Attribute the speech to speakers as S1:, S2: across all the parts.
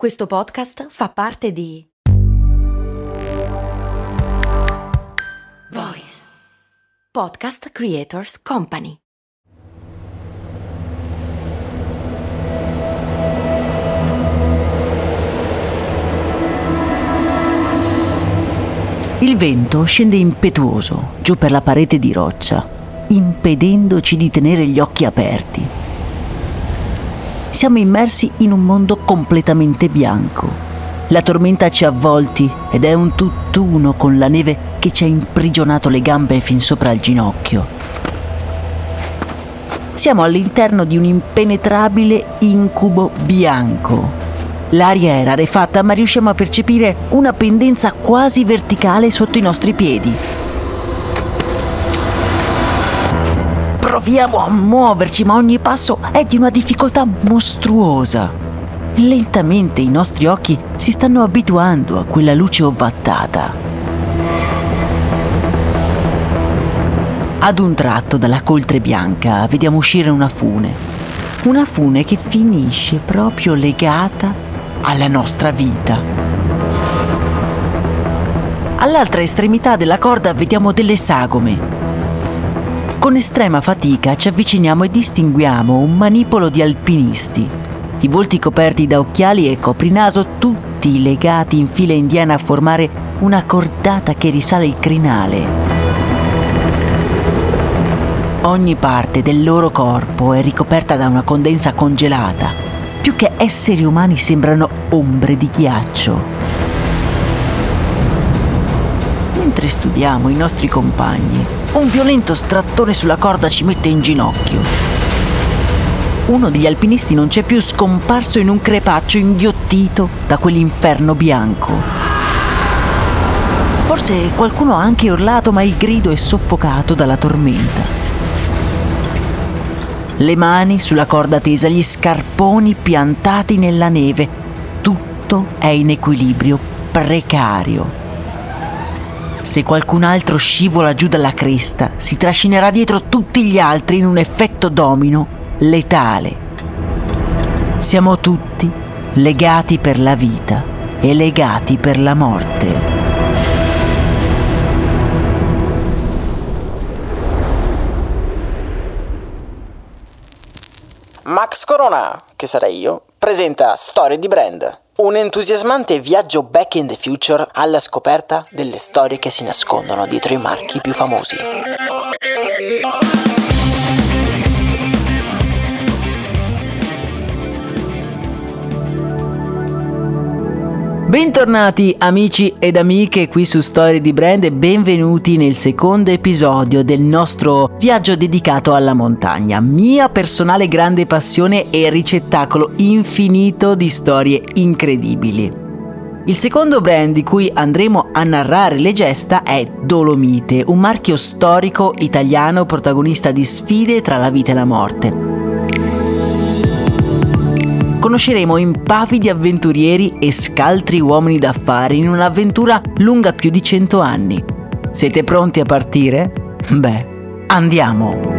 S1: Questo podcast fa parte di Voice Podcast Creators Company.
S2: Il vento scende impetuoso giù per la parete di roccia, impedendoci di tenere gli occhi aperti. Siamo immersi in un mondo completamente bianco. La tormenta ci ha avvolti ed è un tutt'uno con la neve che ci ha imprigionato le gambe fin sopra il ginocchio. Siamo all'interno di un impenetrabile incubo bianco L'aria era rarefatta, ma riusciamo a percepire una pendenza quasi verticale sotto i nostri piedi. Proviamo a muoverci, ma ogni passo è di una difficoltà mostruosa. Lentamente i nostri occhi si stanno abituando a quella luce ovattata. Ad un tratto dalla coltre bianca vediamo uscire una fune. Una fune che finisce proprio legata alla nostra vita. All'altra estremità della corda vediamo delle sagome. Con estrema fatica ci avviciniamo e distinguiamo un manipolo di alpinisti, i volti coperti da occhiali e coprinaso, tutti legati in fila indiana a formare una cordata che risale il crinale. Ogni parte del loro corpo è ricoperta da una condensa congelata più che esseri umani sembrano ombre di ghiaccio. Mentre studiamo i nostri compagni, un violento strattone sulla corda ci mette in ginocchio. Uno degli alpinisti non c'è più scomparso in un crepaccio inghiottito da quell'inferno bianco. Forse qualcuno ha anche urlato, ma il grido è soffocato dalla tormenta le mani sulla corda tesa, gli scarponi piantati nella neve. Tutto è in equilibrio precario. Se qualcun altro scivola giù dalla cresta, si trascinerà dietro tutti gli altri in un effetto domino letale. Siamo tutti legati per la vita e legati per la morte.
S3: Max Corona, che sarei io, presenta Storie di Brand, un entusiasmante viaggio back in the future alla scoperta delle storie che si nascondono dietro i marchi più famosi.
S2: Bentornati amici ed amiche qui su Storie di Brand e benvenuti nel secondo episodio del nostro viaggio dedicato alla montagna, mia personale grande passione e ricettacolo infinito di storie incredibili. Il secondo brand di cui andremo a narrare le gesta è Dolomite, un marchio storico italiano protagonista di sfide tra la vita e la morte conosceremo impavidi avventurieri e scaltri uomini d'affari in un'avventura lunga più di cento anni. Siete pronti a partire? Beh, andiamo!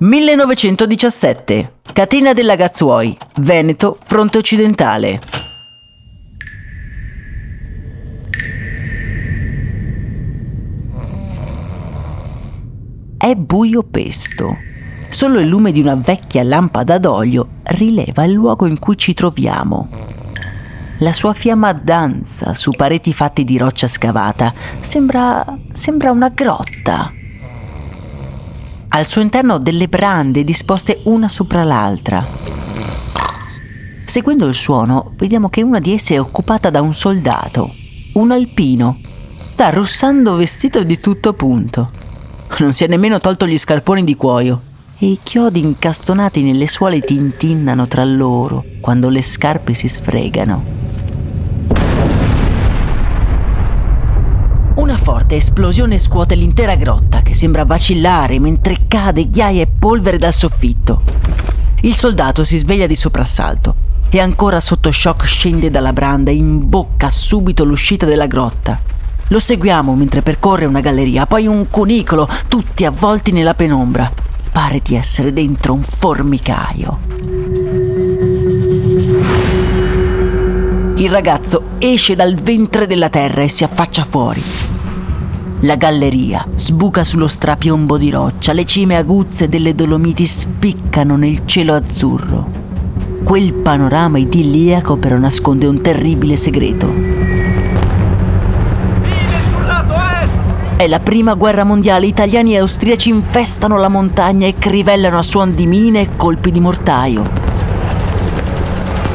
S2: «1917. Catena della Gazzuoi, Veneto, fronte occidentale». È buio pesto. Solo il lume di una vecchia lampada d'olio rileva il luogo in cui ci troviamo. La sua fiamma danza su pareti fatte di roccia scavata. Sembra. sembra una grotta. Al suo interno delle brande disposte una sopra l'altra. Seguendo il suono, vediamo che una di esse è occupata da un soldato, un alpino. Sta russando vestito di tutto punto. Non si è nemmeno tolto gli scarponi di cuoio e i chiodi incastonati nelle suole tintinnano tra loro quando le scarpe si sfregano. Una forte esplosione scuote l'intera grotta che sembra vacillare mentre cade ghiaia e polvere dal soffitto. Il soldato si sveglia di soprassalto e ancora sotto shock scende dalla branda e imbocca subito l'uscita della grotta Lo seguiamo mentre percorre una galleria, poi un cunicolo, tutti avvolti nella penombra. Pare di essere dentro un formicaio. Il ragazzo esce dal ventre della terra e si affaccia fuori. La galleria sbuca sullo strapiombo di roccia, le cime aguzze delle Dolomiti spiccano nel cielo azzurro. Quel panorama idilliaco però nasconde un terribile segreto. È la prima guerra mondiale, italiani e austriaci infestano la montagna e crivellano a suon di mine e colpi di mortaio.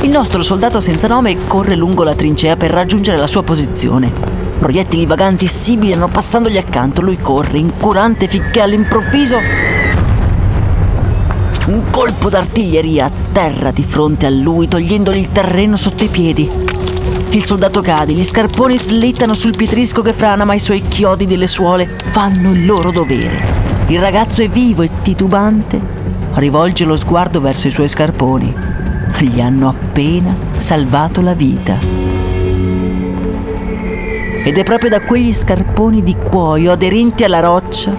S2: Il nostro soldato senza nome corre lungo la trincea per raggiungere la sua posizione. Proiettili vaganti sibilano passandogli accanto, lui corre incurante finché all'improvviso un colpo d'artiglieria atterra di fronte a lui, togliendogli il terreno sotto i piedi. Il soldato cade, gli scarponi slittano sul pietrisco che frana, ma i suoi chiodi delle suole fanno il loro dovere. Il ragazzo è vivo e titubante rivolge lo sguardo verso i suoi scarponi. Gli hanno appena salvato la vita. Ed è proprio da quegli scarponi di cuoio aderenti alla roccia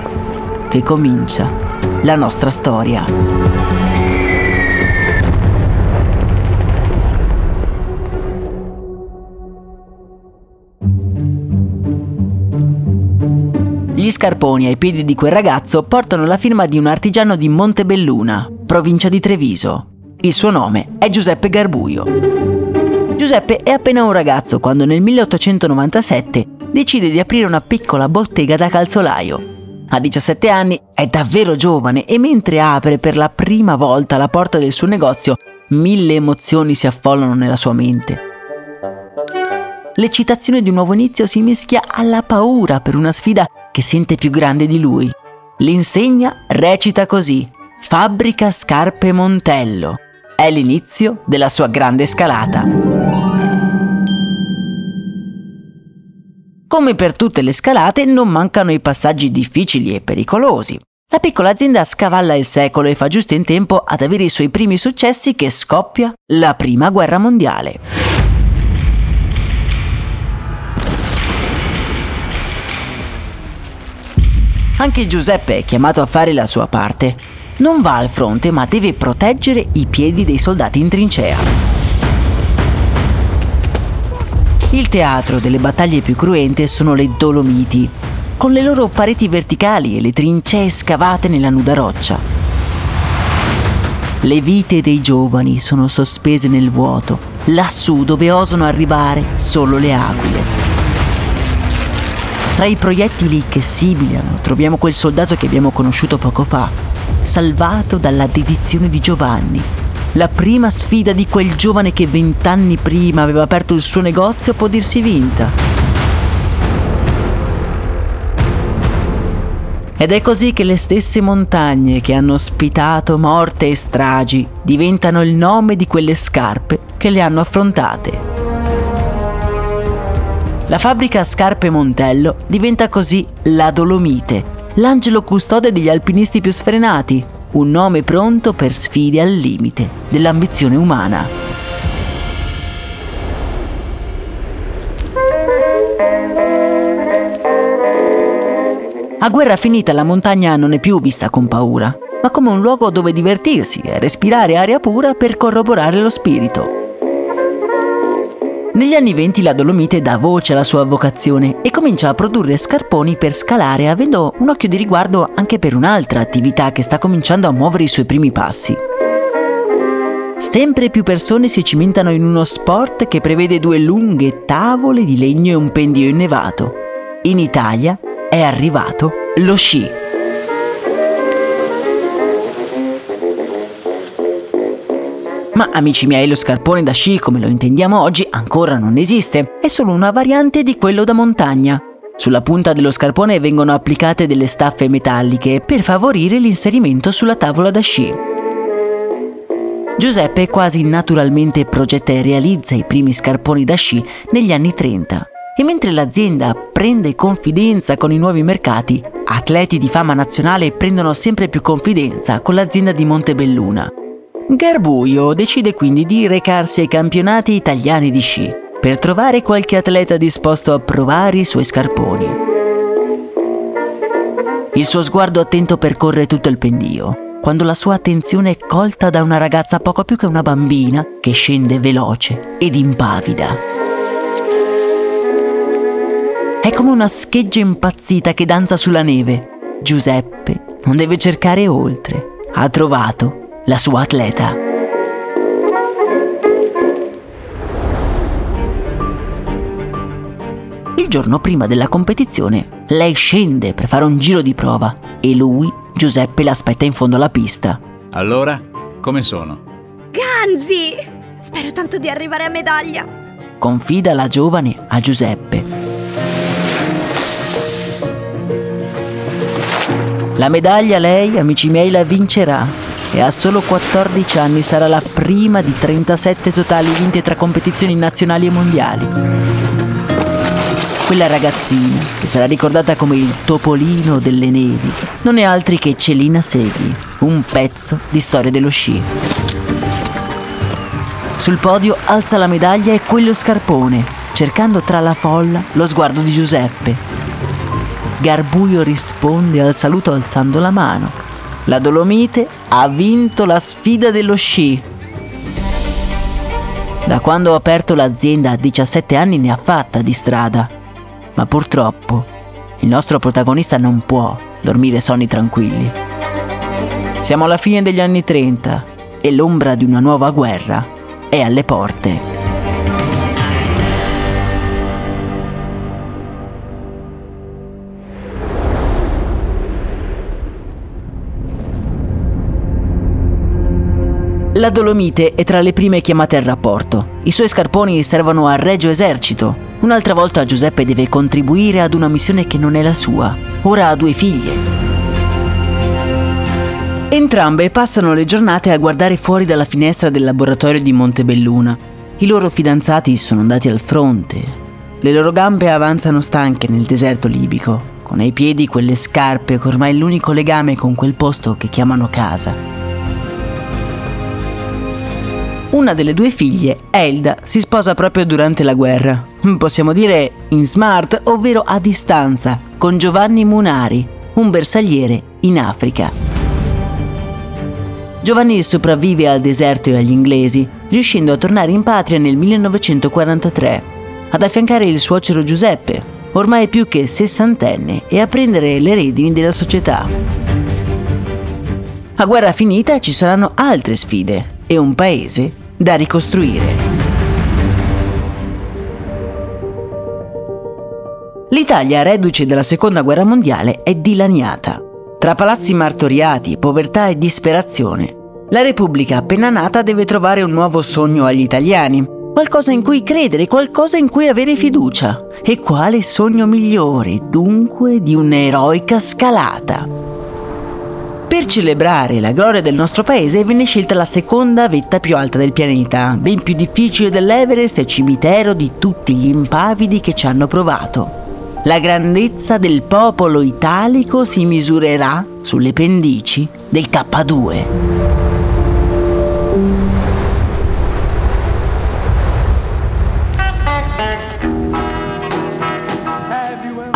S2: che comincia la nostra storia. Gli scarponi ai piedi di quel ragazzo portano la firma di un artigiano di Montebelluna, provincia di Treviso. Il suo nome è Giuseppe Garbuio. Giuseppe è appena un ragazzo quando nel 1897 decide di aprire una piccola bottega da calzolaio. A 17 anni è davvero giovane e mentre apre per la prima volta la porta del suo negozio, mille emozioni si affollano nella sua mente. L'eccitazione di un nuovo inizio si mischia alla paura per una sfida che sente più grande di lui. L'insegna recita così: Fabbrica Scarpe Montello. È l'inizio della sua grande scalata. Come per tutte le scalate, non mancano i passaggi difficili e pericolosi. La piccola azienda scavalla il secolo e fa giusto in tempo ad avere i suoi primi successi che scoppia la prima guerra mondiale. Anche Giuseppe è chiamato a fare la sua parte. Non va al fronte ma deve proteggere i piedi dei soldati in trincea. Il teatro delle battaglie più cruente sono le Dolomiti, con le loro pareti verticali e le trincee scavate nella nuda roccia. Le vite dei giovani sono sospese nel vuoto, lassù dove osano arrivare solo le aquile. Tra i proiettili che sibilano troviamo quel soldato che abbiamo conosciuto poco fa, salvato dalla dedizione di Giovanni. La prima sfida di quel giovane che vent'anni prima aveva aperto il suo negozio può dirsi vinta. Ed è così che le stesse montagne che hanno ospitato morte e stragi diventano il nome di quelle scarpe che le hanno affrontate. La fabbrica Scarpe Montello diventa così la Dolomite, l'angelo custode degli alpinisti più sfrenati, un nome pronto per sfide al limite dell'ambizione umana. A guerra finita la montagna non è più vista con paura, ma come un luogo dove divertirsi e respirare aria pura per corroborare lo spirito. Negli anni venti la Dolomite dà voce alla sua vocazione e comincia a produrre scarponi per scalare avendo un occhio di riguardo anche per un'altra attività che sta cominciando a muovere i suoi primi passi. Sempre più persone si cimentano in uno sport che prevede due lunghe tavole di legno e un pendio innevato. In Italia è arrivato lo sci. Ma amici miei, lo scarpone da sci come lo intendiamo oggi ancora non esiste, è solo una variante di quello da montagna. Sulla punta dello scarpone vengono applicate delle staffe metalliche per favorire l'inserimento sulla tavola da sci. Giuseppe quasi naturalmente progetta e realizza i primi scarponi da sci negli anni 30 e mentre l'azienda prende confidenza con i nuovi mercati, atleti di fama nazionale prendono sempre più confidenza con l'azienda di Montebelluna Garbuio decide quindi di recarsi ai campionati italiani di sci. per trovare qualche atleta disposto a provare i suoi scarponi. Il suo sguardo attento percorre tutto il pendio, quando la sua attenzione è colta da una ragazza poco più che una bambina che scende veloce ed impavida. È come una scheggia impazzita che danza sulla neve. Giuseppe non deve cercare oltre. Ha trovato la sua atleta. Il giorno prima della competizione, lei scende per fare un giro di prova e lui, Giuseppe, l'aspetta in fondo alla pista.
S4: Allora, come sono?
S5: Ganzi! Spero tanto di arrivare a medaglia.
S2: Confida la giovane a Giuseppe. La medaglia lei, amici miei, la vincerà e a solo 14 anni sarà la prima di 37 totali vinte tra competizioni nazionali e mondiali. Quella ragazzina, che sarà ricordata come il topolino delle nevi, non è altri che Celina Seghi, un pezzo di storia dello sci. Sul podio alza la medaglia e quello scarpone, cercando tra la folla lo sguardo di Giuseppe. Garbuio risponde al saluto alzando la mano. La Dolomite ha vinto la sfida dello sci. Da quando ho aperto l'azienda a 17 anni ne ha fatta di strada ma purtroppo il nostro protagonista non può dormire sonni tranquilli. Siamo alla fine degli anni 30 e l'ombra di una nuova guerra è alle porte. La Dolomite è tra le prime chiamate al rapporto. I suoi scarponi servono al Regio Esercito, Un'altra volta Giuseppe deve contribuire ad una missione che non è la sua. Ora ha due figlie. Entrambe passano le giornate a guardare fuori dalla finestra del laboratorio di Montebelluna. I loro fidanzati sono andati al fronte. Le loro gambe avanzano stanche nel deserto libico, con ai piedi quelle scarpe che ormai è l'unico legame con quel posto che chiamano casa. Una delle due figlie, Elda, si sposa proprio durante la guerra. Possiamo dire in smart, ovvero a distanza, con Giovanni Munari, un bersagliere in Africa. Giovanni sopravvive al deserto e agli inglesi, riuscendo a tornare in patria nel 1943, ad affiancare il suocero Giuseppe, ormai più che sessantenne, e a prendere le redini della società. A guerra finita ci saranno altre sfide e un paese da ricostruire. L'Italia, reduce dalla seconda guerra mondiale, è dilaniata. Tra palazzi martoriati, povertà e disperazione, la Repubblica appena nata deve trovare un nuovo sogno agli italiani, qualcosa in cui credere, qualcosa in cui avere fiducia. E quale sogno migliore, dunque, di un'eroica scalata? Per celebrare la gloria del nostro paese venne scelta la seconda vetta più alta del pianeta, ben più difficile dell'Everest e cimitero di tutti gli impavidi che ci hanno provato. La grandezza del popolo italico si misurerà sulle pendici del K2.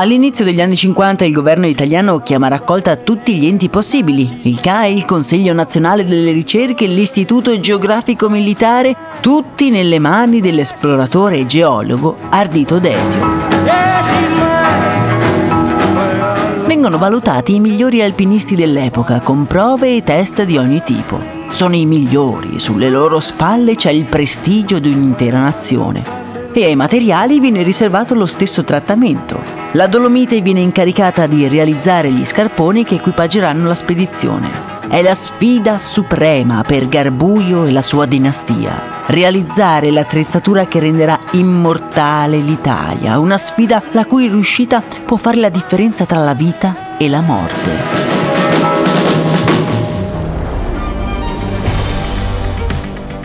S2: All'inizio degli anni 50 il governo italiano chiama raccolta tutti gli enti possibili, il CAI, il Consiglio Nazionale delle Ricerche, l'Istituto Geografico Militare, tutti nelle mani dell'esploratore e geologo Ardito Desio. Vengono valutati i migliori alpinisti dell'epoca con prove e test di ogni tipo. Sono i migliori, sulle loro spalle c'è il prestigio di un'intera nazione e ai materiali viene riservato lo stesso trattamento. La Dolomite viene incaricata di realizzare gli scarponi che equipaggeranno la spedizione. È la sfida suprema per Garbuio e la sua dinastia. Realizzare l'attrezzatura che renderà immortale l'Italia, una sfida la cui riuscita può fare la differenza tra la vita e la morte.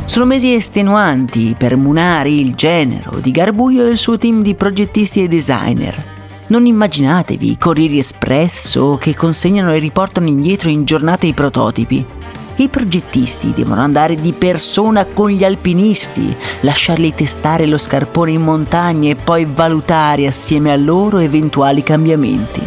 S2: Sono mesi estenuanti per Munari, il genero di Garbuio e il suo team di progettisti e designer. Non immaginatevi i corrieri espresso che consegnano e riportano indietro in giornate i prototipi. I progettisti devono andare di persona con gli alpinisti, lasciarli testare lo scarpone in montagna e poi valutare assieme a loro eventuali cambiamenti.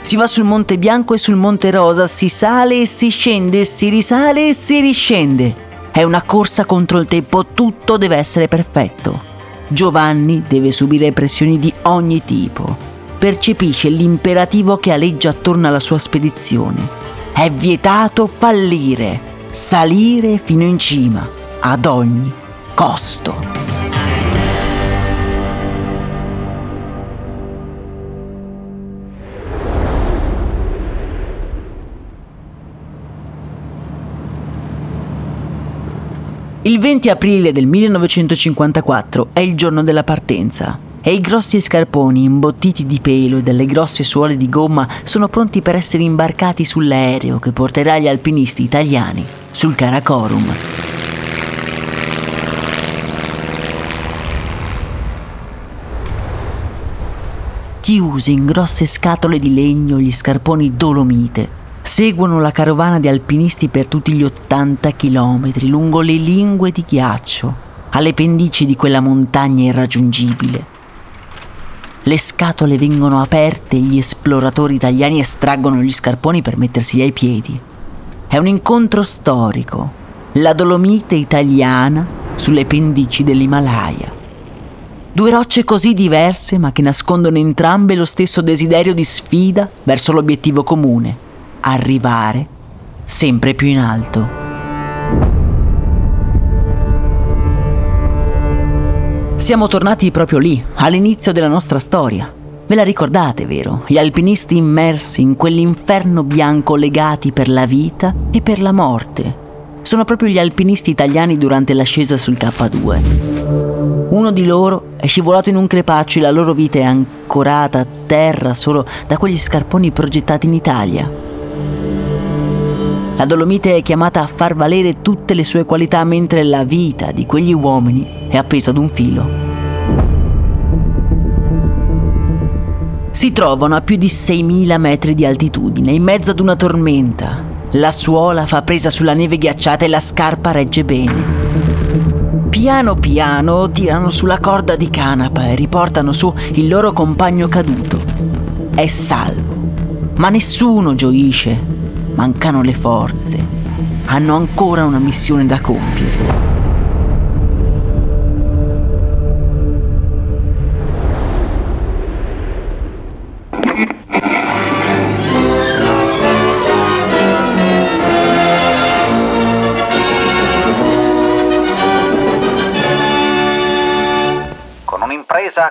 S2: Si va sul Monte Bianco e sul Monte Rosa, si sale e si scende, si risale e si riscende. È una corsa contro il tempo, tutto deve essere perfetto. Giovanni deve subire pressioni di ogni tipo percepisce l'imperativo che aleggia attorno alla sua spedizione. È vietato fallire, salire fino in cima, ad ogni costo. Il 20 aprile del 1954 è il giorno della partenza e i grossi scarponi imbottiti di pelo e dalle grosse suole di gomma sono pronti per essere imbarcati sull'aereo che porterà gli alpinisti italiani sul Karakorum. Chiusi in grosse scatole di legno gli scarponi Dolomite seguono la carovana di alpinisti per tutti gli 80 chilometri lungo le lingue di ghiaccio, alle pendici di quella montagna irraggiungibile le scatole vengono aperte e gli esploratori italiani estraggono gli scarponi per mettersi ai piedi. È un incontro storico, la Dolomite italiana sulle pendici dell'Himalaya. Due rocce così diverse ma che nascondono entrambe lo stesso desiderio di sfida verso l'obiettivo comune, arrivare sempre più in alto. Siamo tornati proprio lì, all'inizio della nostra storia. Ve la ricordate, vero? Gli alpinisti immersi in quell'inferno bianco legati per la vita e per la morte. Sono proprio gli alpinisti italiani durante l'ascesa sul K2. Uno di loro è scivolato in un crepaccio e la loro vita è ancorata a terra solo da quegli scarponi progettati in Italia. La Dolomite è chiamata a far valere tutte le sue qualità mentre la vita di quegli uomini è appesa ad un filo. Si trovano a più di 6.000 metri di altitudine, in mezzo ad una tormenta. La suola fa presa sulla neve ghiacciata e la scarpa regge bene. Piano piano tirano sulla corda di canapa e riportano su il loro compagno caduto. È salvo. Ma nessuno gioisce mancano le forze, hanno ancora una missione da compiere.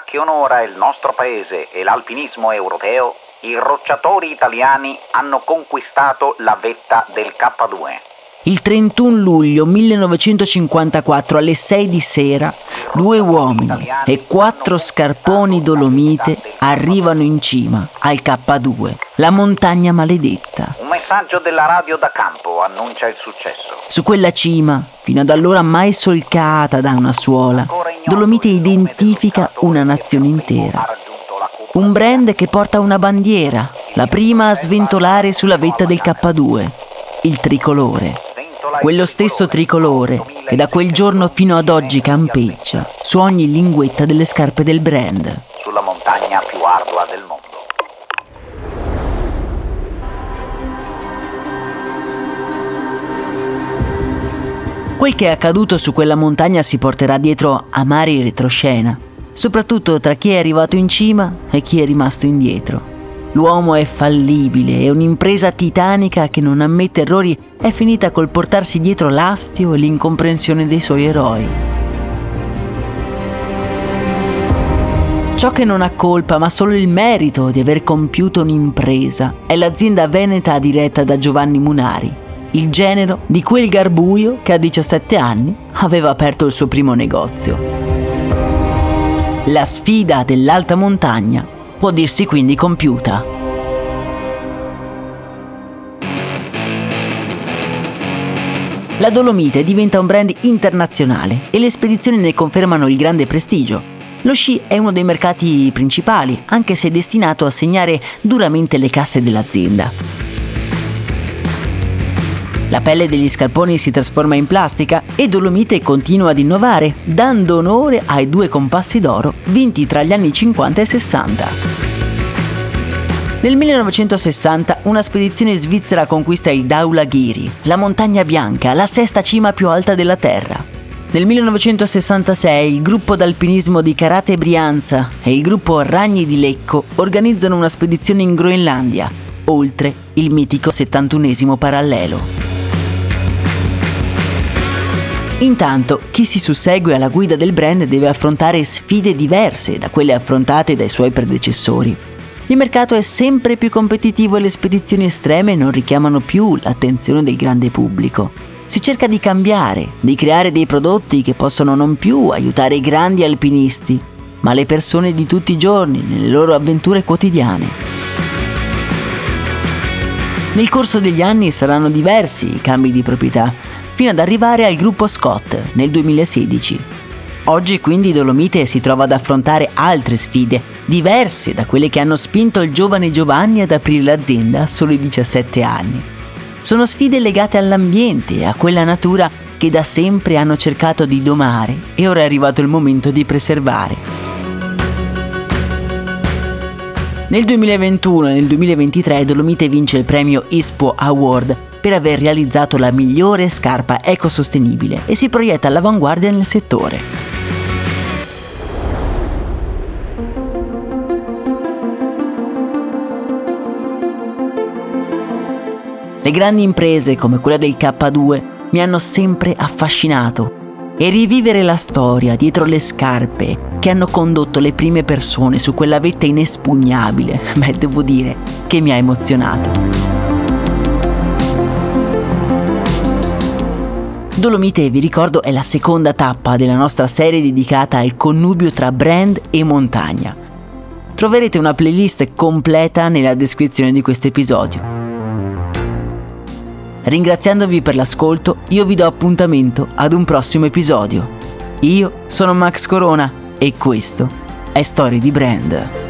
S6: Che onora il nostro paese e l'alpinismo europeo, i rocciatori italiani hanno conquistato la vetta del K2.
S2: Il 31 luglio 1954 alle 6 di sera, due uomini e quattro scarponi dolomite arrivano in cima al K2, la montagna maledetta.
S6: Un messaggio della radio da campo annuncia il successo.
S2: Su quella cima, fino ad allora mai solcata da una suola, Dolomite identifica una nazione intera un brand che porta una bandiera, la prima a sventolare sulla vetta del K2, il tricolore. Quello stesso tricolore che da quel giorno fino ad oggi campeggia su ogni linguetta delle scarpe del brand.
S6: Sulla montagna più ardua del mondo.
S2: Quel che è accaduto su quella montagna si porterà dietro amari retroscena soprattutto tra chi è arrivato in cima e chi è rimasto indietro. L'uomo è fallibile e un'impresa titanica che non ammette errori è finita col portarsi dietro l'astio e l'incomprensione dei suoi eroi. Ciò che non ha colpa, ma solo il merito di aver compiuto un'impresa, è l'azienda veneta diretta da Giovanni Munari, il genero di quel garbuio che a 17 anni aveva aperto il suo primo negozio. La sfida dell'alta montagna può dirsi quindi compiuta. La Dolomite diventa un brand internazionale e le spedizioni ne confermano il grande prestigio. Lo sci è uno dei mercati principali, anche se destinato a segnare duramente le casse dell'azienda. La pelle degli scarponi si trasforma in plastica e Dolomite continua ad innovare, dando onore ai due compassi d'oro vinti tra gli anni 50 e 60. Nel 1960 una spedizione svizzera conquista il Daulagiri, la montagna bianca, la sesta cima più alta della Terra. Nel 1966 il gruppo d'alpinismo di Karate Brianza e il gruppo Ragni di Lecco organizzano una spedizione in Groenlandia, oltre il mitico 71 parallelo. Intanto, chi si sussegue alla guida del brand deve affrontare sfide diverse da quelle affrontate dai suoi predecessori. Il mercato è sempre più competitivo e le spedizioni estreme non richiamano più l'attenzione del grande pubblico. Si cerca di cambiare, di creare dei prodotti che possono non più aiutare i grandi alpinisti, ma le persone di tutti i giorni nelle loro avventure quotidiane. Nel corso degli anni saranno diversi i cambi di proprietà, fino ad arrivare al gruppo Scott nel 2016. Oggi quindi Dolomite si trova ad affrontare altre sfide, diverse da quelle che hanno spinto il giovane Giovanni ad aprire l'azienda a soli 17 anni. Sono sfide legate all'ambiente e a quella natura che da sempre hanno cercato di domare e ora è arrivato il momento di preservare. Nel 2021 e nel 2023 Dolomite vince il premio ISPO Award per aver realizzato la migliore scarpa ecosostenibile e si proietta all'avanguardia nel settore. Le grandi imprese come quella del K2 mi hanno sempre affascinato e rivivere la storia dietro le scarpe che hanno condotto le prime persone su quella vetta inespugnabile, beh devo dire che mi ha emozionato. Dolomite, vi ricordo, è la seconda tappa della nostra serie dedicata al connubio tra brand e montagna. Troverete una playlist completa nella descrizione di questo episodio. Ringraziandovi per l'ascolto, io vi do appuntamento ad un prossimo episodio. Io sono Max Corona e questo è Storie di Brand.